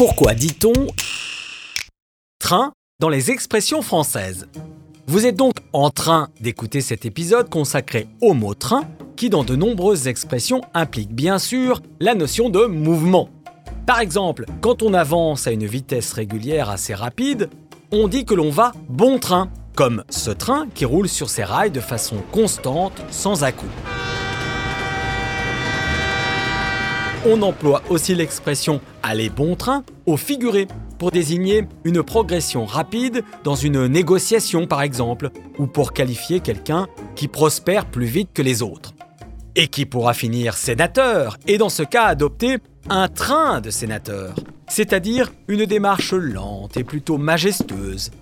Pourquoi dit-on train dans les expressions françaises? Vous êtes donc en train d'écouter cet épisode consacré au mot train qui dans de nombreuses expressions implique bien sûr la notion de mouvement. Par exemple, quand on avance à une vitesse régulière assez rapide, on dit que l'on va bon train, comme ce train qui roule sur ses rails de façon constante, sans à-coups. On emploie aussi l'expression aller bon train au figuré pour désigner une progression rapide dans une négociation par exemple, ou pour qualifier quelqu'un qui prospère plus vite que les autres. Et qui pourra finir sénateur, et dans ce cas adopter un train de sénateur, c'est-à-dire une démarche lente et plutôt majestueuse.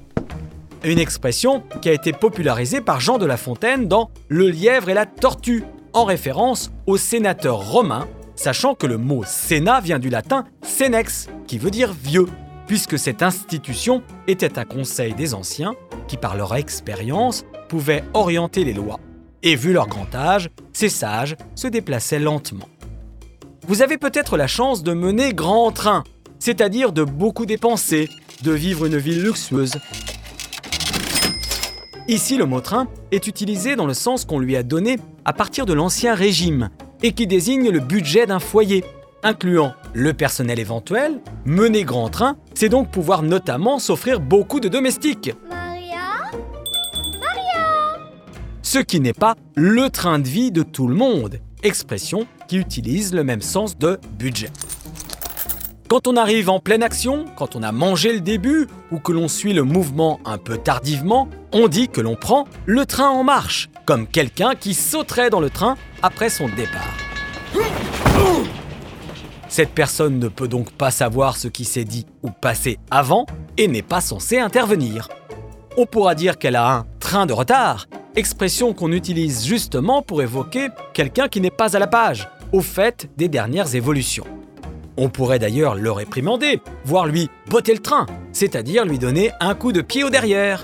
Une expression qui a été popularisée par Jean de La Fontaine dans Le lièvre et la tortue, en référence au sénateur romain sachant que le mot Sénat vient du latin senex, qui veut dire vieux, puisque cette institution était un conseil des anciens qui, par leur expérience, pouvaient orienter les lois. Et vu leur grand âge, ces sages se déplaçaient lentement. Vous avez peut-être la chance de mener grand train, c'est-à-dire de beaucoup dépenser, de vivre une vie luxueuse. Ici, le mot train est utilisé dans le sens qu'on lui a donné à partir de l'Ancien Régime, et qui désigne le budget d'un foyer, incluant le personnel éventuel, mener grand train, c'est donc pouvoir notamment s'offrir beaucoup de domestiques. Maria? Maria Ce qui n'est pas le train de vie de tout le monde, expression qui utilise le même sens de budget. Quand on arrive en pleine action, quand on a mangé le début ou que l'on suit le mouvement un peu tardivement, on dit que l'on prend le train en marche, comme quelqu'un qui sauterait dans le train après son départ. Cette personne ne peut donc pas savoir ce qui s'est dit ou passé avant et n'est pas censée intervenir. On pourra dire qu'elle a un train de retard, expression qu'on utilise justement pour évoquer quelqu'un qui n'est pas à la page, au fait des dernières évolutions. On pourrait d'ailleurs le réprimander, voire lui botter le train, c'est-à-dire lui donner un coup de pied au derrière.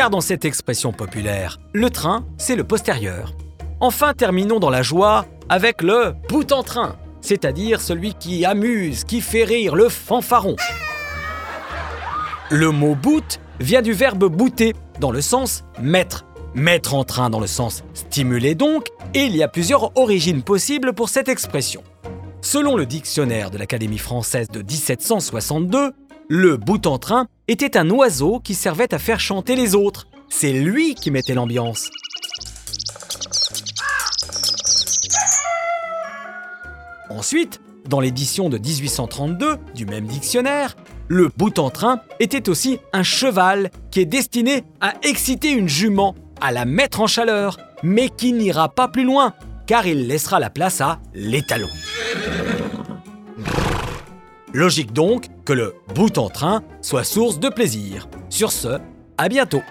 Car dans cette expression populaire, le train, c'est le postérieur. Enfin, terminons dans la joie avec le bout en train, c'est-à-dire celui qui amuse, qui fait rire, le fanfaron. Le mot boot vient du verbe booter, dans le sens mettre. Mettre en train dans le sens stimuler donc, et il y a plusieurs origines possibles pour cette expression. Selon le dictionnaire de l'Académie française de 1762, le bout en train était un oiseau qui servait à faire chanter les autres. C'est lui qui mettait l'ambiance. Ensuite, dans l'édition de 1832 du même dictionnaire, le bout en train était aussi un cheval qui est destiné à exciter une jument, à la mettre en chaleur, mais qui n'ira pas plus loin, car il laissera la place à l'étalon. Logique donc que le bout en train soit source de plaisir. Sur ce, à bientôt